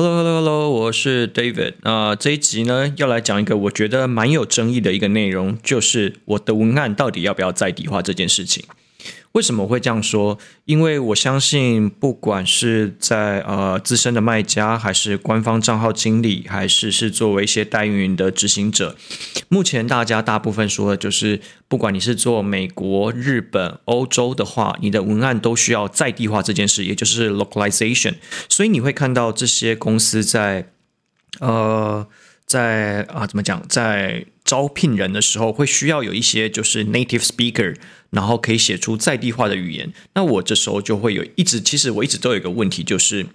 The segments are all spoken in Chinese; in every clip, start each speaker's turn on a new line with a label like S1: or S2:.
S1: Hello，Hello，Hello，我是 David。啊、这一集呢，要来讲一个我觉得蛮有争议的一个内容，就是我的文案到底要不要再底化这件事情。为什么会这样说？因为我相信，不管是在呃资深的卖家，还是官方账号经理，还是是作为一些代运营的执行者，目前大家大部分说的就是，不管你是做美国、日本、欧洲的话，你的文案都需要在地化这件事，也就是 localization。所以你会看到这些公司在呃。在啊，怎么讲？在招聘人的时候，会需要有一些就是 native speaker，然后可以写出在地化的语言。那我这时候就会有一直，其实我一直都有一个问题，就是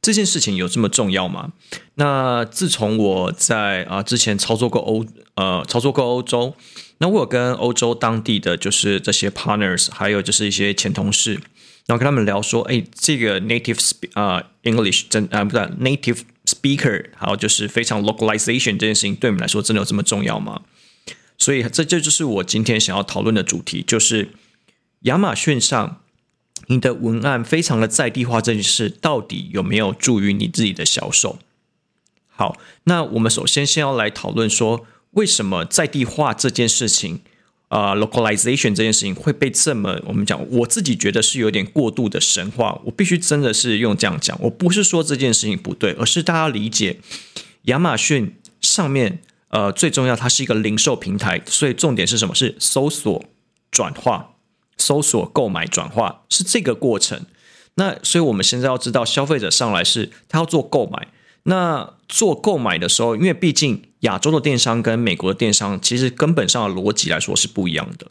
S1: 这件事情有这么重要吗？那自从我在啊之前操作过欧呃操作过欧洲，那我有跟欧洲当地的就是这些 partners，还有就是一些前同事，然后跟他们聊说，哎，这个 native 啊、呃、English 真啊不对 native。Speaker，还有就是非常 localization 这件事情，对你们来说真的有这么重要吗？所以这这就是我今天想要讨论的主题，就是亚马逊上你的文案非常的在地化这件事，到底有没有助于你自己的销售？好，那我们首先先要来讨论说，为什么在地化这件事情？啊、，localization 这件事情会被这么我们讲，我自己觉得是有点过度的神话。我必须真的是用这样讲，我不是说这件事情不对，而是大家理解亚马逊上面呃最重要，它是一个零售平台，所以重点是什么？是搜索转化、搜索购买转化是这个过程。那所以我们现在要知道，消费者上来是他要做购买。那做购买的时候，因为毕竟亚洲的电商跟美国的电商其实根本上的逻辑来说是不一样的。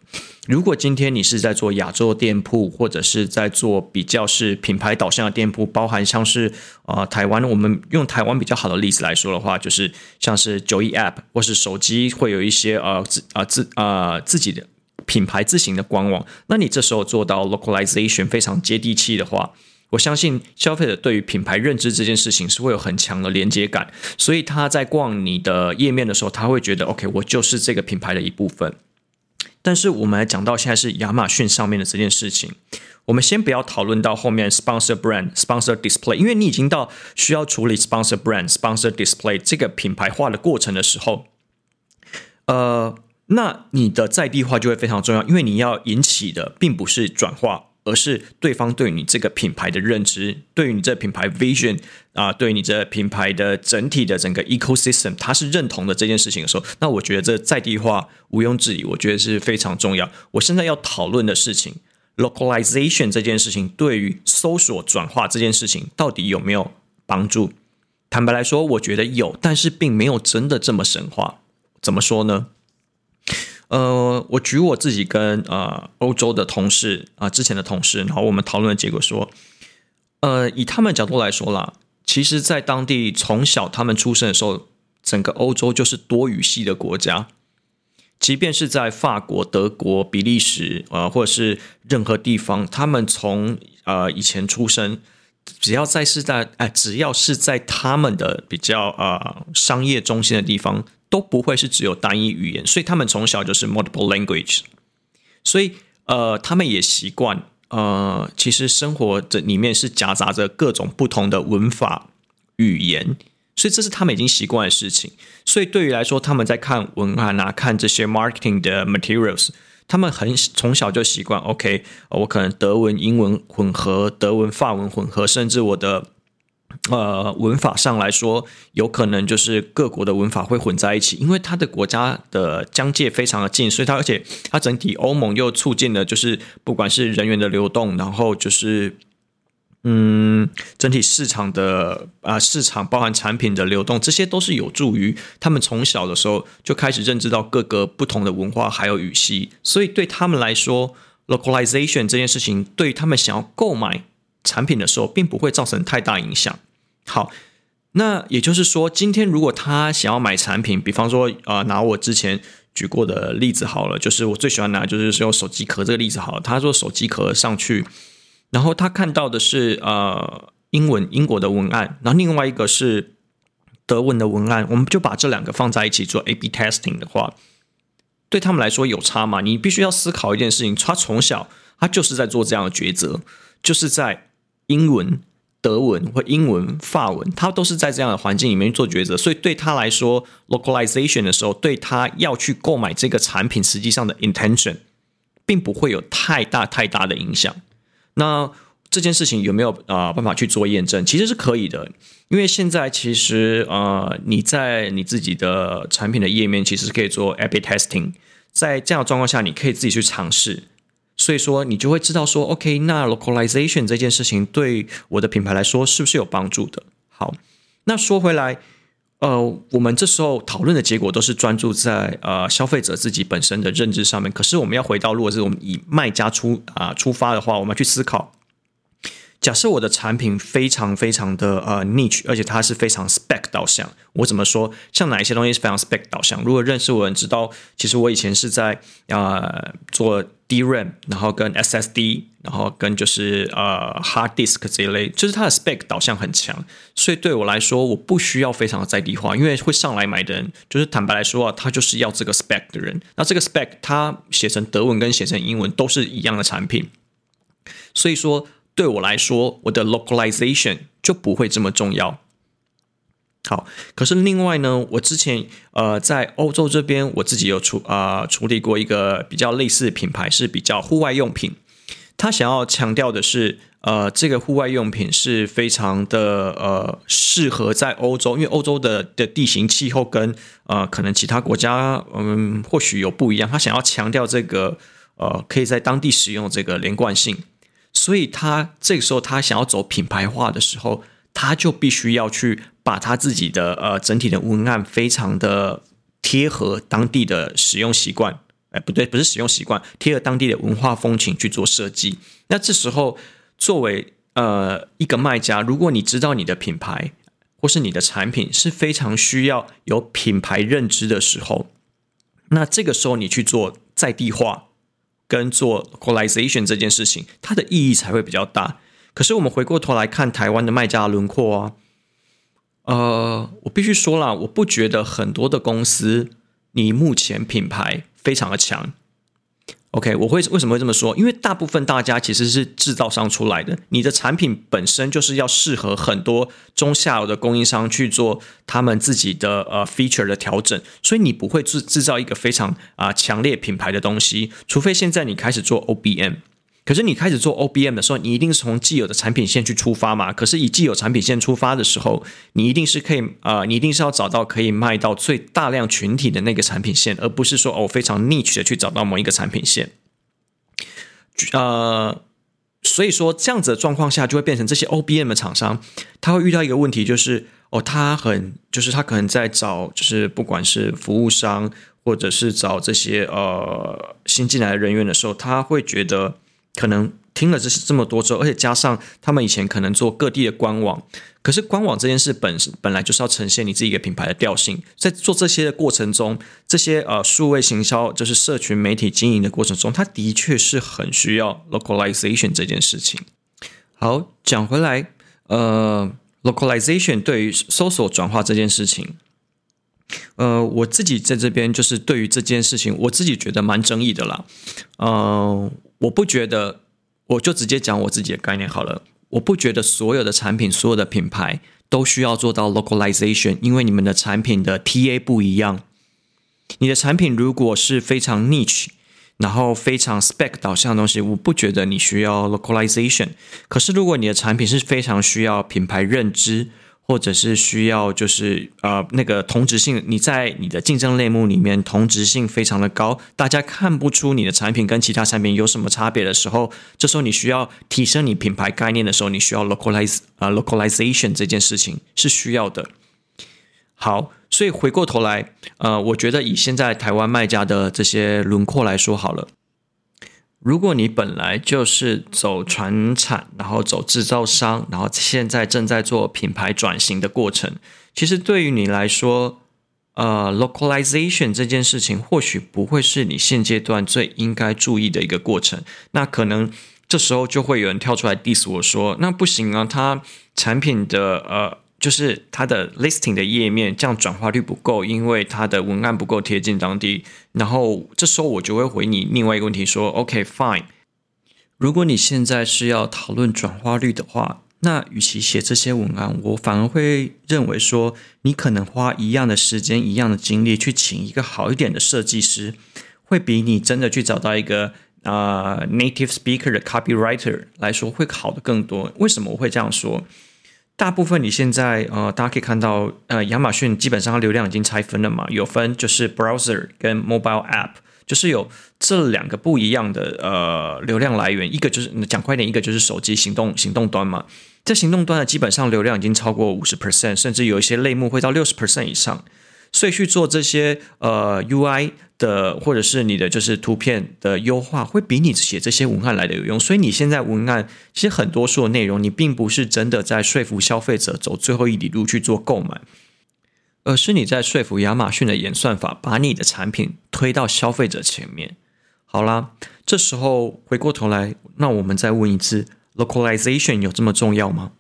S1: 如果今天你是在做亚洲的店铺，或者是在做比较是品牌导向的店铺，包含像是啊、呃、台湾，我们用台湾比较好的例子来说的话，就是像是九一 App 或是手机会有一些呃自啊自啊、呃、自己的品牌自行的官网，那你这时候做到 localization 非常接地气的话。我相信消费者对于品牌认知这件事情是会有很强的连接感，所以他在逛你的页面的时候，他会觉得 OK，我就是这个品牌的一部分。但是我们来讲到现在是亚马逊上面的这件事情，我们先不要讨论到后面 sponsor brand、sponsor display，因为你已经到需要处理 sponsor brand、sponsor display 这个品牌化的过程的时候，呃，那你的在地化就会非常重要，因为你要引起的并不是转化。而是对方对你这个品牌的认知，对于你这品牌 vision 啊，对于你这品牌的整体的整个 ecosystem，他是认同的这件事情的时候，那我觉得这在地化毋庸置疑，我觉得是非常重要。我现在要讨论的事情，localization 这件事情对于搜索转化这件事情到底有没有帮助？坦白来说，我觉得有，但是并没有真的这么神话。怎么说呢？呃，我举我自己跟呃欧洲的同事啊、之前的同事，然后我们讨论的结果说，呃，以他们角度来说啦，其实，在当地从小他们出生的时候，整个欧洲就是多语系的国家，即便是在法国、德国、比利时，呃，或者是任何地方，他们从呃以前出生，只要在是在哎，只要是在他们的比较呃商业中心的地方。都不会是只有单一语言，所以他们从小就是 multiple language，所以呃，他们也习惯呃，其实生活这里面是夹杂着各种不同的文法语言，所以这是他们已经习惯的事情。所以对于来说，他们在看文案啊，看这些 marketing 的 materials，他们很从小就习惯。OK，我可能德文、英文混合，德文、法文混合，甚至我的。呃，文法上来说，有可能就是各国的文法会混在一起，因为它的国家的疆界非常的近，所以它而且它整体欧盟又促进了，就是不管是人员的流动，然后就是嗯，整体市场的啊、市场包含产品的流动，这些都是有助于他们从小的时候就开始认知到各个不同的文化还有语系，所以对他们来说，localization 这件事情对他们想要购买产品的时候，并不会造成太大影响。好，那也就是说，今天如果他想要买产品，比方说，呃，拿我之前举过的例子好了，就是我最喜欢拿，就是用手机壳这个例子好了。他说手机壳上去，然后他看到的是呃英文英国的文案，然后另外一个是德文的文案，我们就把这两个放在一起做 A/B testing 的话，对他们来说有差吗？你必须要思考一件事情，他从小他就是在做这样的抉择，就是在英文。德文或英文、法文，他都是在这样的环境里面做抉择，所以对他来说，localization 的时候，对他要去购买这个产品，实际上的 intention 并不会有太大太大的影响。那这件事情有没有啊、办法去做验证？其实是可以的，因为现在其实呃你在你自己的产品的页面其实可以做 A/B testing，在这样的状况下，你可以自己去尝试。所以说，你就会知道说，OK，那 localization 这件事情对我的品牌来说是不是有帮助的？好，那说回来，呃，我们这时候讨论的结果都是专注在呃消费者自己本身的认知上面。可是我们要回到，如果是我们以卖家出啊、出发的话，我们要去思考。假设我的产品非常非常的呃 niche，而且它是非常 spec 导向。我怎么说？像哪一些东西是非常 spec 导向？如果认识我的人知道，其实我以前是在呃做 DRAM，然后跟 SSD，然后跟就是呃 hard disk 这一类，就是它的 spec 导向很强。所以对我来说，我不需要非常的在地化，因为会上来买的人，就是坦白来说啊，他就是要这个 spec 的人。那这个 spec 它写成德文跟写成英文都是一样的产品，所以说。对我来说，我的 localization 就不会这么重要。好，可是另外呢，我之前呃在欧洲这边，我自己有处啊、处理过一个比较类似的品牌，是比较户外用品。他想要强调的是，呃，这个户外用品是非常的呃适合在欧洲，因为欧洲的的地形气候跟呃可能其他国家嗯或许有不一样。他想要强调这个呃可以在当地使用这个连贯性。所以他这个时候他想要走品牌化的时候，他就必须要去把他自己的呃整体的文案非常的贴合当地的使用习惯，哎不对，不是使用习惯，贴合当地的文化风情去做设计。那这时候作为呃一个卖家，如果你知道你的品牌或是你的产品是非常需要有品牌认知的时候，那这个时候你去做在地化。跟做 localization 这件事情，它的意义才会比较大。可是我们回过头来看台湾的卖家轮廓啊，呃，我必须说啦，我不觉得很多的公司，你目前品牌非常的强。OK，我会为什么会这么说？因为大部分大家其实是制造商出来的，你的产品本身就是要适合很多中下游的供应商去做他们自己的呃 feature 的调整，所以你不会制制造一个非常啊、强烈品牌的东西，除非现在你开始做 OBM。可是你开始做 OBM 的时候，你一定是从既有的产品线去出发嘛？可是以既有产品线出发的时候，你一定是可以啊、呃，你一定是要找到可以卖到最大量群体的那个产品线，而不是说哦非常 niche 的去找到某一个产品线。呃，所以说这样子的状况下，就会变成这些 OBM 的厂商，他会遇到一个问题，就是哦，他很就是他可能在找，就是不管是服务商或者是找这些呃新进来的人员的时候，他会觉得。可能听了这是这么多之后，而且加上他们以前可能做各地的官网，可是官网这件事本本来就是要呈现你自己一个品牌的调性，在做这些的过程中，这些呃数位行销就是社群媒体经营的过程中，它的确是很需要 localization 这件事情。好，讲回来，呃，localization 对于搜索转化这件事情，呃，我自己在这边就是对于这件事情，我自己觉得蛮争议的啦，嗯、我不觉得，我就直接讲我自己的概念好了。我不觉得所有的产品、所有的品牌都需要做到 localization，因为你们的产品的 TA 不一样。你的产品如果是非常 niche，然后非常 spec 导向的东西，我不觉得你需要 localization。可是如果你的产品是非常需要品牌认知，或者是需要就是呃那个同质性，你在你的竞争类目里面同质性非常的高，大家看不出你的产品跟其他产品有什么差别的时候，这时候你需要提升你品牌概念的时候，你需要 localize 啊、呃、localization 这件事情是需要的。好，所以回过头来，呃，我觉得以现在台湾卖家的这些轮廓来说好了。如果你本来就是走传产，然后走制造商，然后现在正在做品牌转型的过程，其实对于你来说，呃，localization 这件事情或许不会是你现阶段最应该注意的一个过程。那可能这时候就会有人跳出来 diss 我说，那不行啊，它产品的呃。就是它的 listing 的页面，这样转化率不够，因为它的文案不够贴近当地。然后这时候我就会回你另外一个问题说：OK，fine。如果你现在是要讨论转化率的话，那与其写这些文案，我反而会认为说，你可能花一样的时间、一样的精力去请一个好一点的设计师，会比你真的去找到一个啊、呃、native speaker 的 copywriter 来说会好的更多。为什么我会这样说？大部分你现在呃，大家可以看到，呃，亚马逊基本上流量已经拆分了嘛，有分就是 browser 跟 mobile app。就是有这两个不一样的呃流量来源，一个就是讲快点，一个就是手机行动行动端嘛。在行动端的基本上流量已经超过五十 percent，甚至有一些类目会到六十 percent 以上。所以去做这些呃 UI 的或者是你的就是图片的优化，会比你写这些文案来的有用。所以你现在文案其实很多数的内容，你并不是真的在说服消费者走最后一里路去做购买。而是你在说服亚马逊的演算法，把你的产品推到消费者前面。好啦，这时候回过头来，那我们再问一次：localization 有这么重要吗？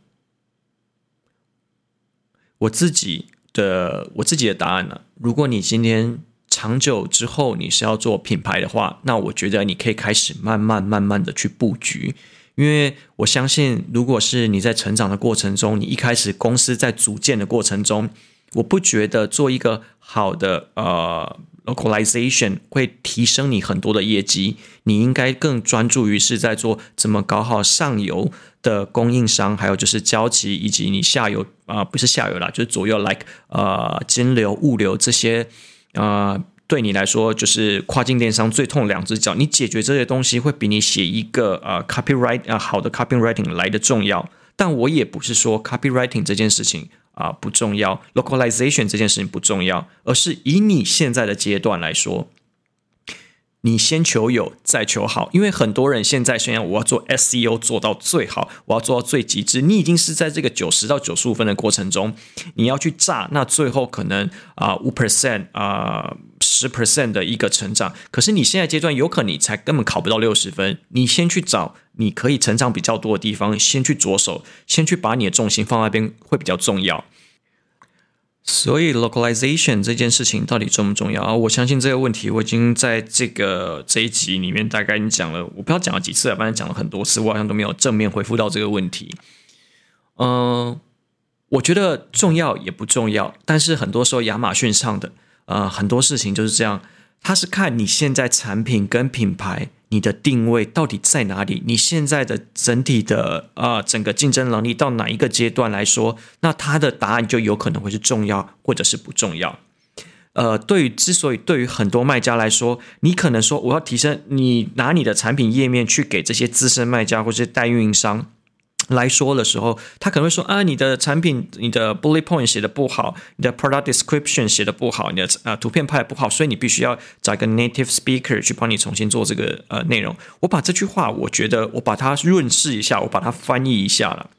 S1: 我自己的我自己的答案呢？如果你今天长久之后你是要做品牌的话，那我觉得你可以开始慢慢慢慢的去布局，因为我相信，如果是你在成长的过程中，你一开始公司在组建的过程中。我不觉得做一个好的呃 localization 会提升你很多的业绩，你应该更专注于是在做怎么搞好上游的供应商，还有就是交期以及你下游啊、不是下游啦，就是左右 like 呃金流物流这些、啊、对你来说就是跨境电商最痛两只脚，你解决这些东西会比你写一个呃 copyright 啊、好的 copywriting 来的重要，但我也不是说 copywriting 这件事情。啊，不重要，localization 这件事情不重要，而是以你现在的阶段来说，你先求有，再求好。因为很多人现在想要我要做 SEO 做到最好，我要做到最极致。你已经是在这个九十到九十五分的过程中，你要去炸，那最后可能啊五 percent 啊十 percent 的一个成长。可是你现在阶段有可能你才根本考不到六十分，你先去找。你可以成长比较多的地方，先去着手，先去把你的重心放那边会比较重要。所以，localization 这件事情到底重不重要啊？我相信这个问题我已经在这个这一集里面大概已经讲了，我不知道讲了几次了，反正讲了很多次，我好像都没有正面回复到这个问题。嗯，我觉得重要也不重要，但是很多时候亚马逊上的呃很多事情就是这样，它是看你现在产品跟品牌。你的定位到底在哪里？你现在的整体的啊、整个竞争能力到哪一个阶段来说，那它的答案就有可能会是重要，或者是不重要。呃，对于之所以对于很多卖家来说，你可能说我要提升，你拿你的产品页面去给这些资深卖家或者代运营商。来说的时候，他可能会说啊，你的产品，你的 bullet point 写的不好，你的 product description 写的不好，你的啊图片拍的不好，所以你必须要找一个 native speaker 去帮你重新做这个呃内容。我把这句话，我觉得我把它润饰一下，我把它翻译一下了。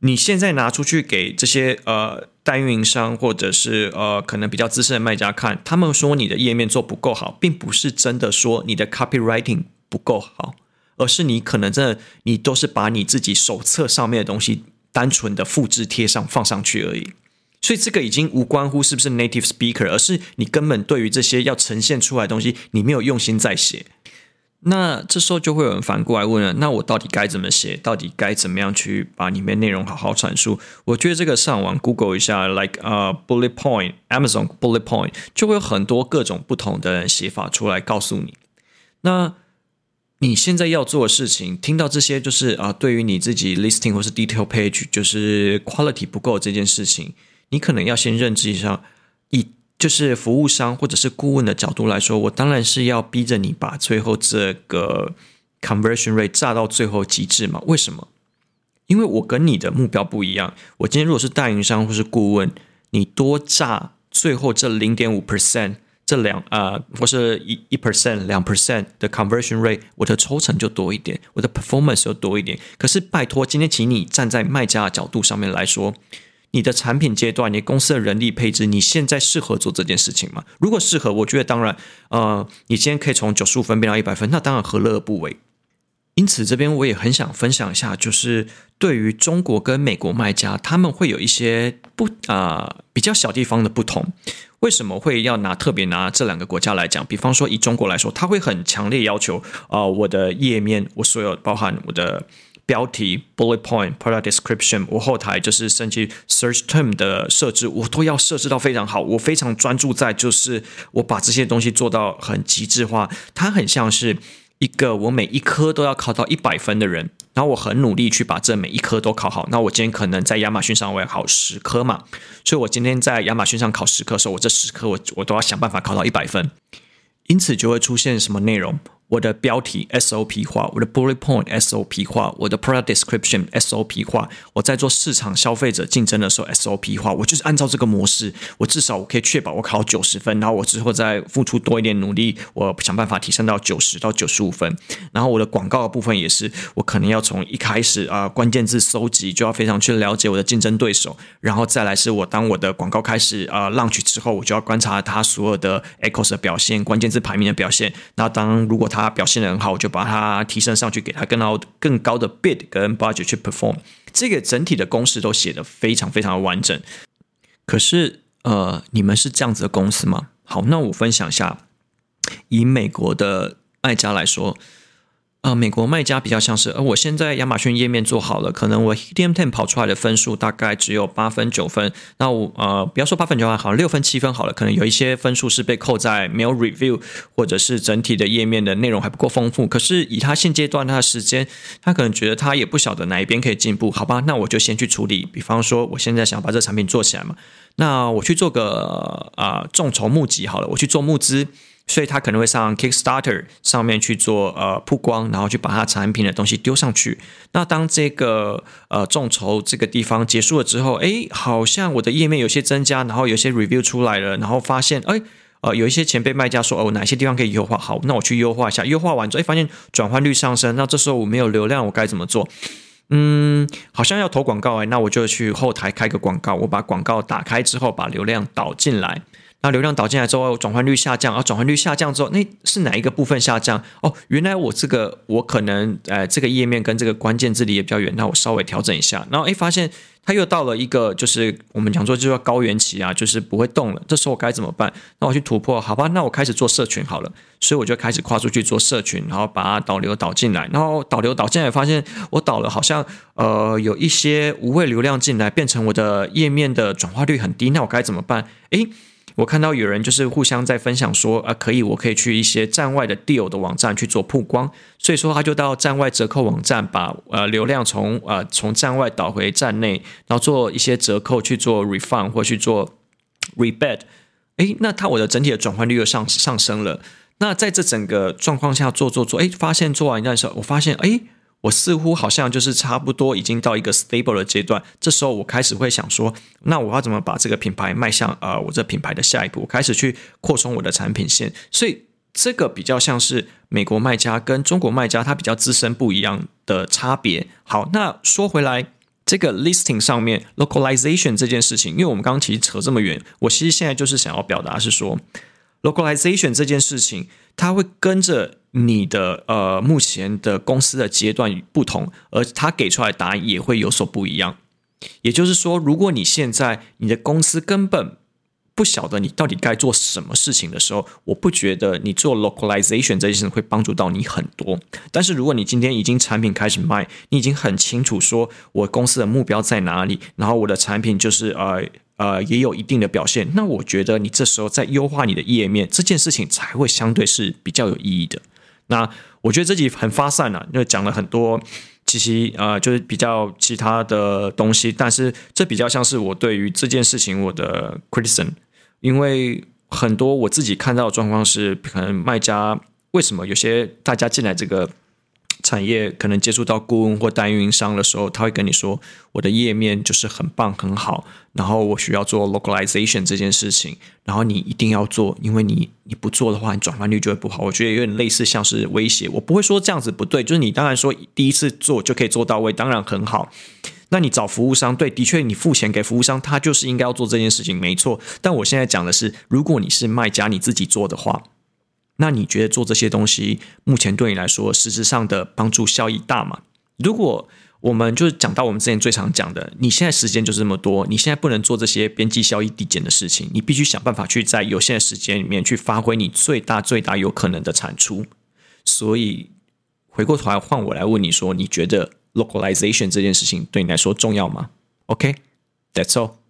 S1: 你现在拿出去给这些呃代运营商或者是呃可能比较资深的卖家看，他们说你的页面做不够好，并不是真的说你的 copywriting 不够好。而是你可能真的，你都是把你自己手册上面的东西单纯的复制贴上放上去而已，所以这个已经无关乎是不是 native speaker，而是你根本对于这些要呈现出来的东西，你没有用心在写。那这时候就会有人反过来问了：那我到底该怎么写？到底该怎么样去把里面内容好好阐述？我觉得这个上网 Google 一下，like 呃、uh, bullet point，Amazon bullet point，就会有很多各种不同的写法出来告诉你。那你现在要做的事情，听到这些就是啊，对于你自己 listing 或是 detail page 就是 quality 不够这件事情，你可能要先认知一下，以就是服务商或者是顾问的角度来说，我当然是要逼着你把最后这个 conversion rate 炸到最后极致嘛。为什么？因为我跟你的目标不一样。我今天如果是代运营商或是顾问，你多炸最后这零点五 percent。这两啊，或、是一一 percent、两 percent 的 conversion rate，我的抽成就多一点，我的 performance 就多一点。可是拜托，今天请你站在卖家的角度上面来说，你的产品阶段，你公司的人力配置，你现在适合做这件事情吗？如果适合，我觉得当然，呃，你今天可以从九十五分变到一百分，那当然何乐而不为。因此，这边我也很想分享一下，就是对于中国跟美国卖家，他们会有一些不啊、呃、比较小地方的不同。为什么会要拿特别拿这两个国家来讲？比方说以中国来说，他会很强烈要求啊、我的页面，我所有包含我的标题、bullet point、product description，我后台就是甚至 search term 的设置，我都要设置到非常好。我非常专注在就是我把这些东西做到很极致化，它很像是一个我每一科都要考到一百分的人，然后我很努力去把这每一科都考好。那我今天可能在亚马逊上我要考十科嘛，所以我今天在亚马逊上考十科的时候，我这十科我我都要想办法考到一百分，因此就会出现什么内容？我的标题 SOP 化，我的 bullet point SOP 化，我的 product description SOP 化。我在做市场消费者竞争的时候 SOP 化，我就是按照这个模式，我至少我可以确保我考九十分，然后我之后再付出多一点努力，我想办法提升到九十到九十五分。然后我的广告的部分也是，我可能要从一开始啊、关键字搜集就要非常去了解我的竞争对手，然后再来是我当我的广告开始啊、launch 之后，我就要观察它所有的 echoes 的表现，关键字排名的表现。那当如果它他表现的很好，我就把他提升上去，给他更高更高的 bid 跟 budget 去 perform。这个整体的公式都写的非常非常的完整。可是，呃，你们是这样子的公司吗？好，那我分享一下，以美国的卖家来说。呃，美国卖家比较像是，呃，我现在亚马逊页面做好了，可能我 HDM Ten 跑出来的分数大概只有八分九分，那我呃，不要说八分九分，好像六分七分好了，可能有一些分数是被扣在没有 review，或者是整体的页面的内容还不够丰富。可是以他现阶段他的时间，他可能觉得他也不晓得哪一边可以进步，好吧？那我就先去处理。比方说，我现在想把这个产品做起来嘛，那我去做个啊、呃、众筹募集好了，我去做募资。所以他可能会上 Kickstarter 上面去做呃曝光，然后去把他产品的东西丢上去。那当这个呃众筹这个地方结束了之后，诶，好像我的页面有些增加，然后有些 review 出来了，然后发现诶，呃有一些前辈卖家说哦哪些地方可以优化，好，那我去优化一下。优化完之后，诶，发现转换率上升，那这时候我没有流量，我该怎么做？嗯，好像要投广告诶，那我就去后台开个广告，我把广告打开之后，把流量导进来。那流量导进来之后，转换率下降，啊转换率下降之后，那是哪一个部分下降？哦，原来我这个我可能呃这个页面跟这个关键字离也比较远，那我稍微调整一下，然后诶发现它又到了一个就是我们讲说就叫高原期啊，就是不会动了。这时候我该怎么办？那我去突破，好吧？那我开始做社群好了，所以我就开始跨出去做社群，然后把它导流导进来，然后导流导进来，发现我导了好像呃有一些无谓流量进来，变成我的页面的转化率很低，那我该怎么办？诶。我看到有人就是互相在分享说，啊，可以，我可以去一些站外的 deal 的网站去做曝光，所以说他就到站外折扣网站把呃流量从呃从站外导回站内，然后做一些折扣去做 refund 或去做 rebate，诶，那他我的整体的转换率又上上升了。那在这整个状况下做做做，诶，发现做完一段时候，我发现诶。我似乎好像就是差不多已经到一个 stable 的阶段，这时候我开始会想说，那我要怎么把这个品牌迈向呃我这品牌的下一步？我开始去扩充我的产品线，所以这个比较像是美国卖家跟中国卖家他比较资深不一样的差别。好，那说回来，这个 listing 上面 localization 这件事情，因为我们刚刚其实扯这么远，我其实现在就是想要表达是说 localization 这件事情，它会跟着。你的呃，目前的公司的阶段不同，而他给出来的答案也会有所不一样。也就是说，如果你现在你的公司根本不晓得你到底该做什么事情的时候，我不觉得你做 localization 这件事情会帮助到你很多。但是如果你今天已经产品开始卖，你已经很清楚说我公司的目标在哪里，然后我的产品就是呃呃也有一定的表现，那我觉得你这时候在优化你的页面这件事情才会相对是比较有意义的。那我觉得这集很发散了，因为讲了很多，其实呃就是比较其他的东西，但是这比较像是我对于这件事情我的 criticism，因为很多我自己看到的状况是，可能卖家为什么有些大家进来这个。产业可能接触到顾问或代运营商的时候，他会跟你说：“我的页面就是很棒很好，然后我需要做 localization 这件事情，然后你一定要做，因为你你不做的话，你转换率就会不好。”我觉得有点类似像是威胁。我不会说这样子不对，就是你当然说第一次做就可以做到位，当然很好。那你找服务商，对，的确你付钱给服务商，他就是应该要做这件事情，没错。但我现在讲的是，如果你是卖家，你自己做的话。那你觉得做这些东西，目前对你来说，实质上的帮助效益大吗？如果我们就是讲到我们之前最常讲的，你现在时间就是这么多，你现在不能做这些边际效益递减的事情，你必须想办法去在有限的时间里面去发挥你最大最大有可能的产出。所以回过头来换我来问你说，你觉得 localization 这件事情对你来说重要吗？OK，that's all。